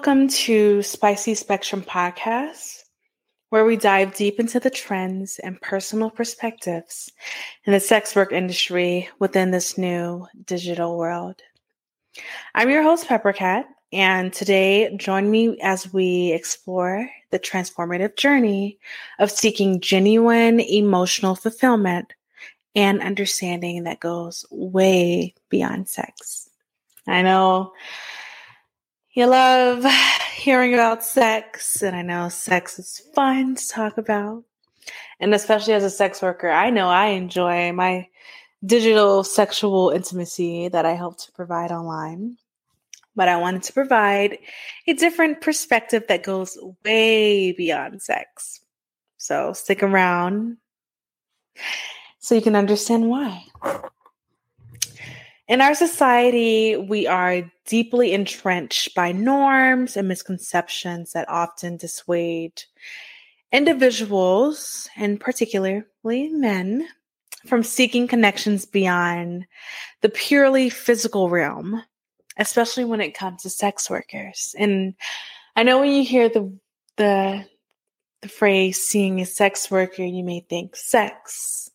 welcome to Spicy Spectrum Podcast, where we dive deep into the trends and personal perspectives in the sex work industry within this new digital world. I'm your host, Pepperkat, and today join me as we explore the transformative journey of seeking genuine emotional fulfillment and understanding that goes way beyond sex. I know you love hearing about sex, and I know sex is fun to talk about. And especially as a sex worker, I know I enjoy my digital sexual intimacy that I help to provide online. But I wanted to provide a different perspective that goes way beyond sex. So stick around so you can understand why. In our society, we are deeply entrenched by norms and misconceptions that often dissuade individuals, and particularly men, from seeking connections beyond the purely physical realm, especially when it comes to sex workers. And I know when you hear the the the phrase seeing a sex worker, you may think sex,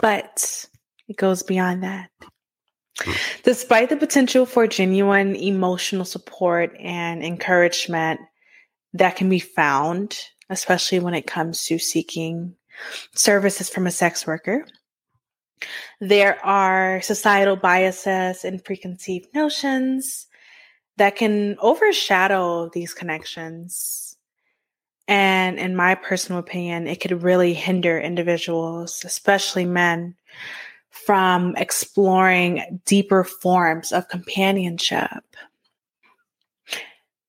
but it goes beyond that. Despite the potential for genuine emotional support and encouragement that can be found, especially when it comes to seeking services from a sex worker, there are societal biases and preconceived notions that can overshadow these connections. And in my personal opinion, it could really hinder individuals, especially men, from exploring deeper forms of companionship.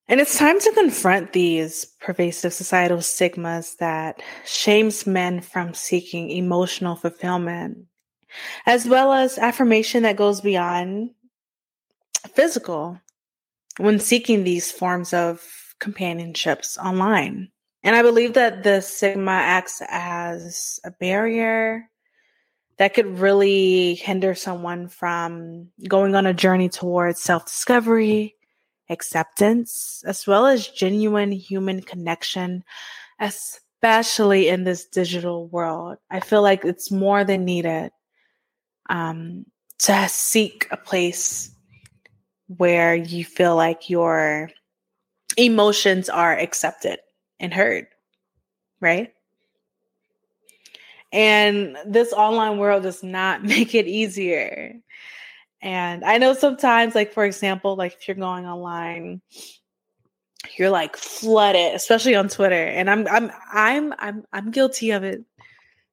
And it's time to confront these pervasive societal stigmas that shames men from seeking emotional fulfillment, as well as affirmation that goes beyond physical when seeking these forms of companionships online. And I believe that the stigma acts as a barrier that could really hinder someone from going on a journey towards self discovery, acceptance, as well as genuine human connection, especially in this digital world. I feel like it's more than needed um, to seek a place where you feel like your emotions are accepted and heard, right? And this online world does not make it easier. And I know sometimes, like, for example, like if you're going online, you're like flooded, especially on Twitter. And I'm I'm I'm I'm I'm guilty of it.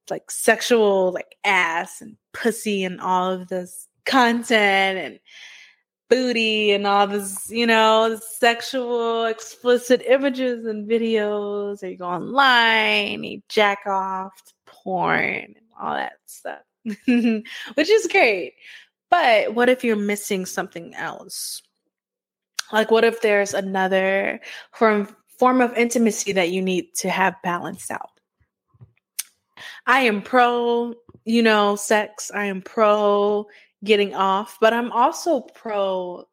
Like sexual like ass and pussy and all of this content and booty and all this, you know, sexual explicit images and videos. Or you go online, you jack off porn and all that stuff, which is great. But what if you're missing something else? Like, what if there's another form, form of intimacy that you need to have balanced out? I am pro, you know, sex. I am pro getting off, but I'm also pro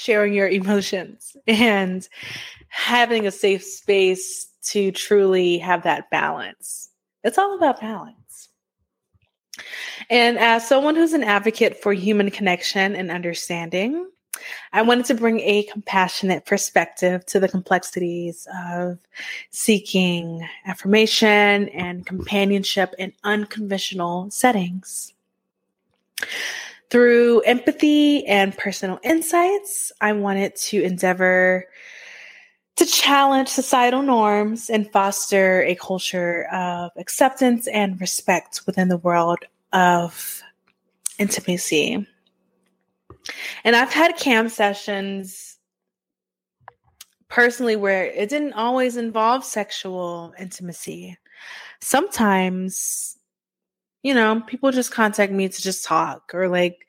sharing your emotions and having a safe space to truly have that balance. It's all about balance. And as someone who's an advocate for human connection and understanding, I wanted to bring a compassionate perspective to the complexities of seeking affirmation and companionship in unconventional settings. Through empathy and personal insights, I wanted to endeavor to challenge societal norms and foster a culture of acceptance and respect within the world of intimacy. And I've had cam sessions personally where it didn't always involve sexual intimacy. Sometimes, you know, people just contact me to just talk or like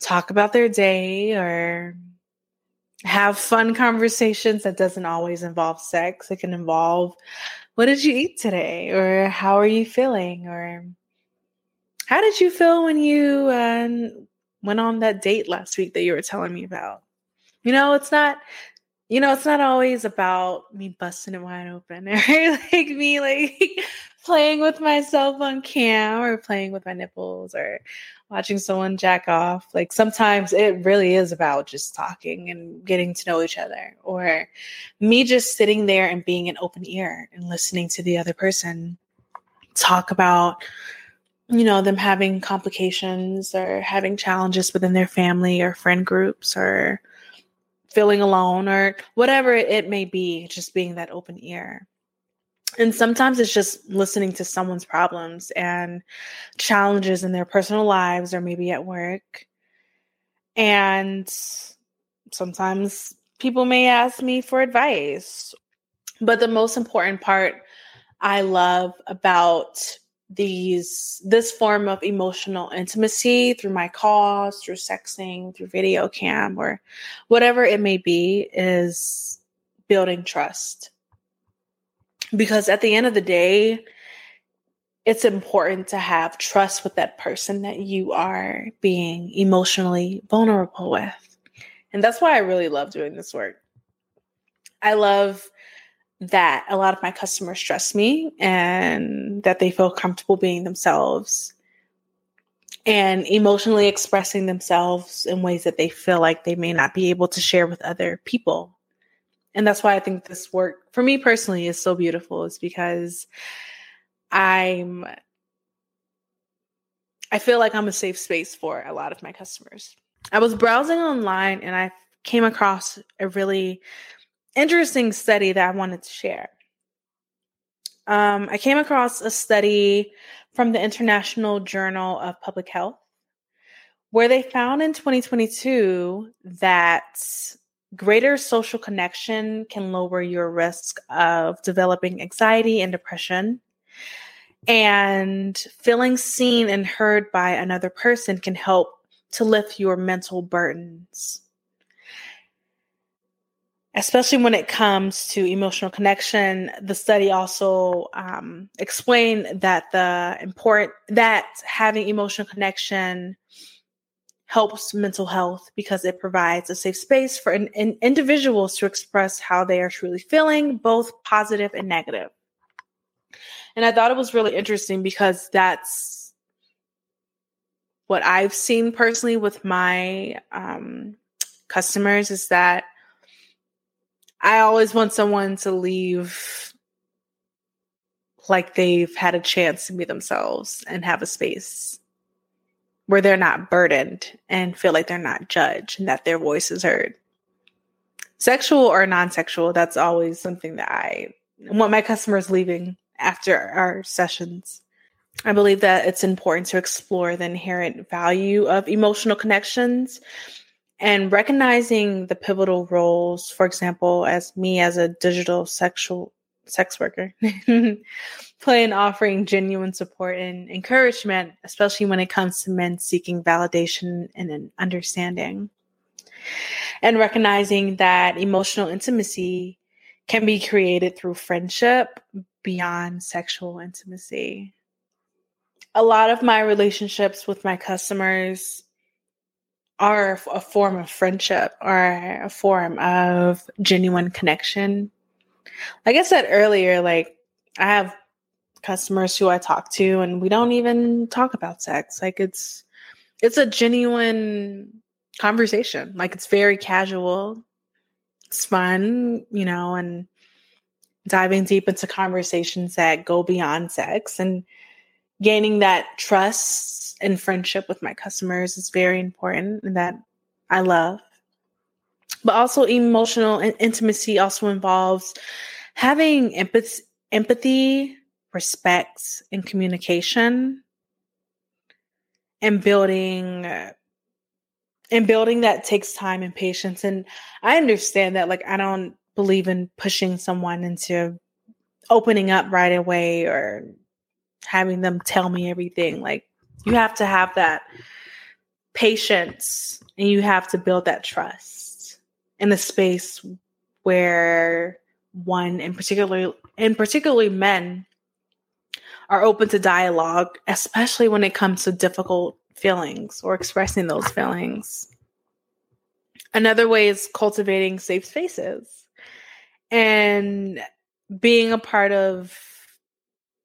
talk about their day or have fun conversations that doesn't always involve sex. It can involve what did you eat today or how are you feeling or how did you feel when you uh, went on that date last week that you were telling me about? You know, it's not you know, it's not always about me busting it wide open or like me like playing with myself on cam or playing with my nipples or watching someone jack off. Like sometimes it really is about just talking and getting to know each other or me just sitting there and being an open ear and listening to the other person talk about you know them having complications or having challenges within their family or friend groups or feeling alone or whatever it may be just being that open ear and sometimes it's just listening to someone's problems and challenges in their personal lives or maybe at work. And sometimes people may ask me for advice. But the most important part I love about these this form of emotional intimacy through my calls, through sexting, through video cam or whatever it may be is building trust because at the end of the day, it's important to have trust with that person that you are being emotionally vulnerable with. And that's why I really love doing this work. I love that a lot of my customers trust me and that they feel comfortable being themselves and emotionally expressing themselves in ways that they feel like they may not be able to share with other people. And that's why I think this work for me personally is so beautiful is because I'm I feel like I'm a safe space for a lot of my customers. I was browsing online and I came across a really interesting study that I wanted to share. Um, I came across a study from the International Journal of Public Health where they found in 2022 that Greater social connection can lower your risk of developing anxiety and depression. And feeling seen and heard by another person can help to lift your mental burdens. Especially when it comes to emotional connection, the study also um, explained that the important that having emotional connection helps mental health because it provides a safe space for in, in individuals to express how they are truly feeling, both positive and negative. And I thought it was really interesting because that's what I've seen personally with my um, customers is that I always want someone to leave like they've had a chance to be themselves and have a space where they're not burdened and feel like they're not judged and that their voice is heard. Sexual or non sexual, that's always something that I want my customers leaving after our sessions. I believe that it's important to explore the inherent value of emotional connections and recognizing the pivotal roles, for example, as me as a digital sexual sex worker play in offering genuine support and encouragement, especially when it comes to men seeking validation and an understanding. And recognizing that emotional intimacy can be created through friendship beyond sexual intimacy. A lot of my relationships with my customers are a form of friendship or a form of genuine connection. Like I said earlier, like I have customers who I talk to and we don't even talk about sex. Like it's it's a genuine conversation. Like it's very casual. It's fun, you know, and diving deep into conversations that go beyond sex and gaining that trust and friendship with my customers is very important and that I love. But also emotional intimacy also involves having empathy empathy respect and communication and building and building that takes time and patience. And i understand that like i don't believe in pushing someone into opening up right away or having them tell me everything. Like you have to have that patience and you have to build that trust in the space where one in particular and particularly men are open to dialogue, especially when it comes to difficult feelings or expressing those feelings. Another way is cultivating safe spaces and being a part of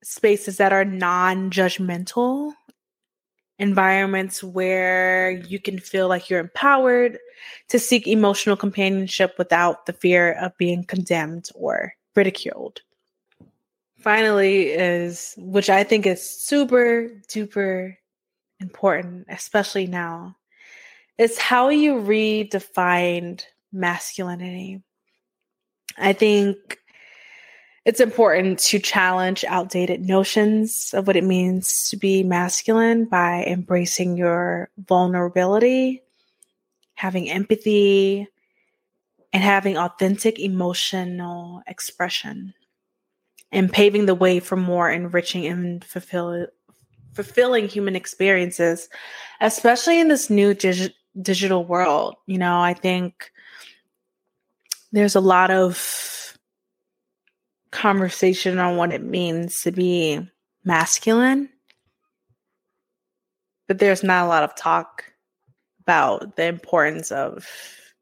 spaces that are non judgmental, environments where you can feel like you're empowered to seek emotional companionship without the fear of being condemned or ridiculed. Finally, is which I think is super duper important, especially now, is how you redefined masculinity. I think it's important to challenge outdated notions of what it means to be masculine by embracing your vulnerability, having empathy, and having authentic emotional expression, and paving the way for more enriching and fulfill, fulfilling human experiences, especially in this new dig- digital world. You know, I think there's a lot of conversation on what it means to be masculine, but there's not a lot of talk about the importance of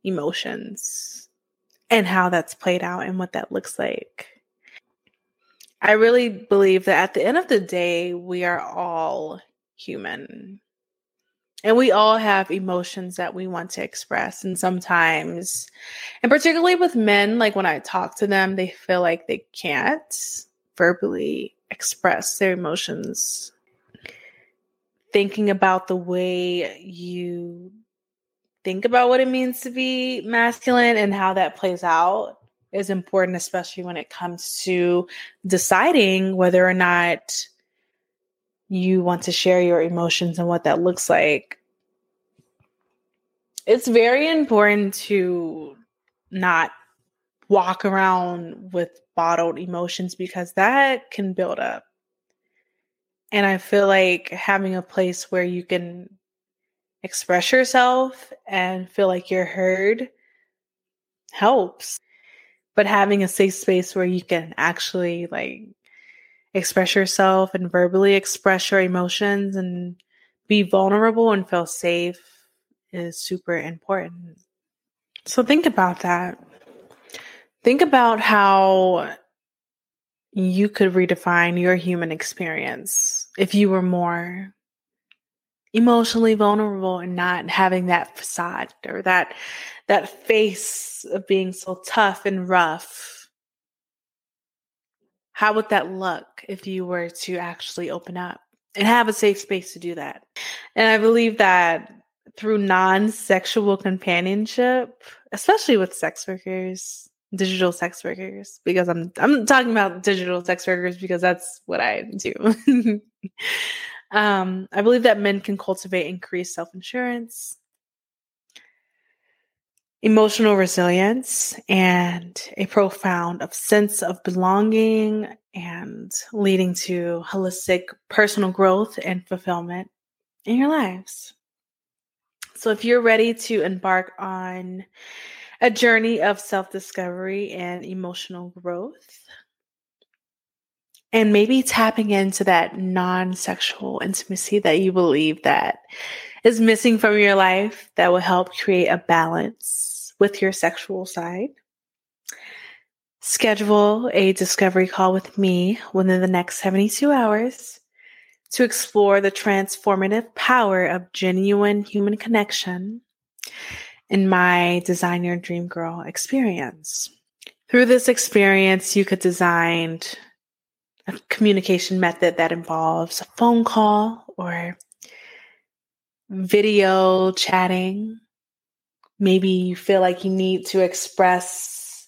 emotions and how that's played out and what that looks like. I really believe that at the end of the day, we are all human. And we all have emotions that we want to express. And sometimes, and particularly with men, like when I talk to them, they feel like they can't verbally express their emotions. Thinking about the way you think about what it means to be masculine and how that plays out is important, especially when it comes to deciding whether or not you want to share your emotions and what that looks like. It's very important to not walk around with bottled emotions because that can build up. And I feel like having a place where you can express yourself and feel like you're heard helps. But having a safe space where you can actually like express yourself and verbally express your emotions and be vulnerable and feel safe is super important. So think about that. Think about how you could redefine your human experience if you were more emotionally vulnerable and not having that facade or that that face of being so tough and rough how would that look if you were to actually open up and have a safe space to do that? And I believe that through non sexual companionship, especially with sex workers, digital sex workers, because I'm I'm talking about digital sex workers because that's what I do. um, I believe that men can cultivate increased self insurance, emotional resilience and a profound of sense of belonging and leading to holistic personal growth and fulfillment in your lives. So if you're ready to embark on a journey of self-discovery and emotional growth and maybe tapping into that non-sexual intimacy that you believe that is missing from your life that will help create a balance with your sexual side. Schedule a discovery call with me within the next 72 hours to explore the transformative power of genuine human connection in my Design Your Dream Girl experience. Through this experience, you could design a communication method that involves a phone call or video chatting. Maybe you feel like you need to express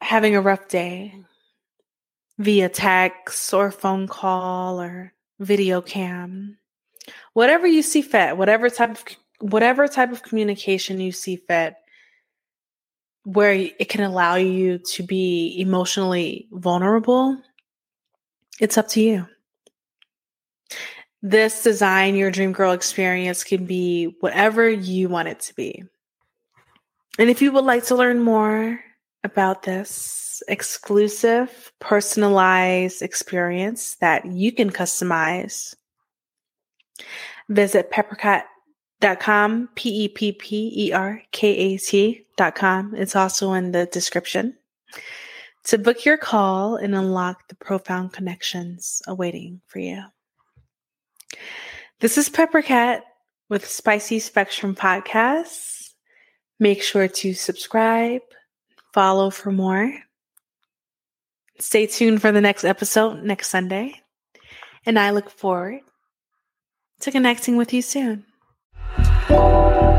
having a rough day via text or phone call or video cam. Whatever you see fit whatever type of whatever type of communication you see fit where it can allow you to be emotionally vulnerable it's up to you this design your dream girl experience can be whatever you want it to be. And if you would like to learn more about this exclusive, personalized experience that you can customize, visit dot com p e p p e r k a t dot com. It's also in the description. To book your call and unlock the profound connections awaiting for you. This is pepperkat with spicy spectrum podcasts. Make sure to subscribe follow for more. Stay tuned for the next episode next sunday. And i look forward to connecting with you soon You.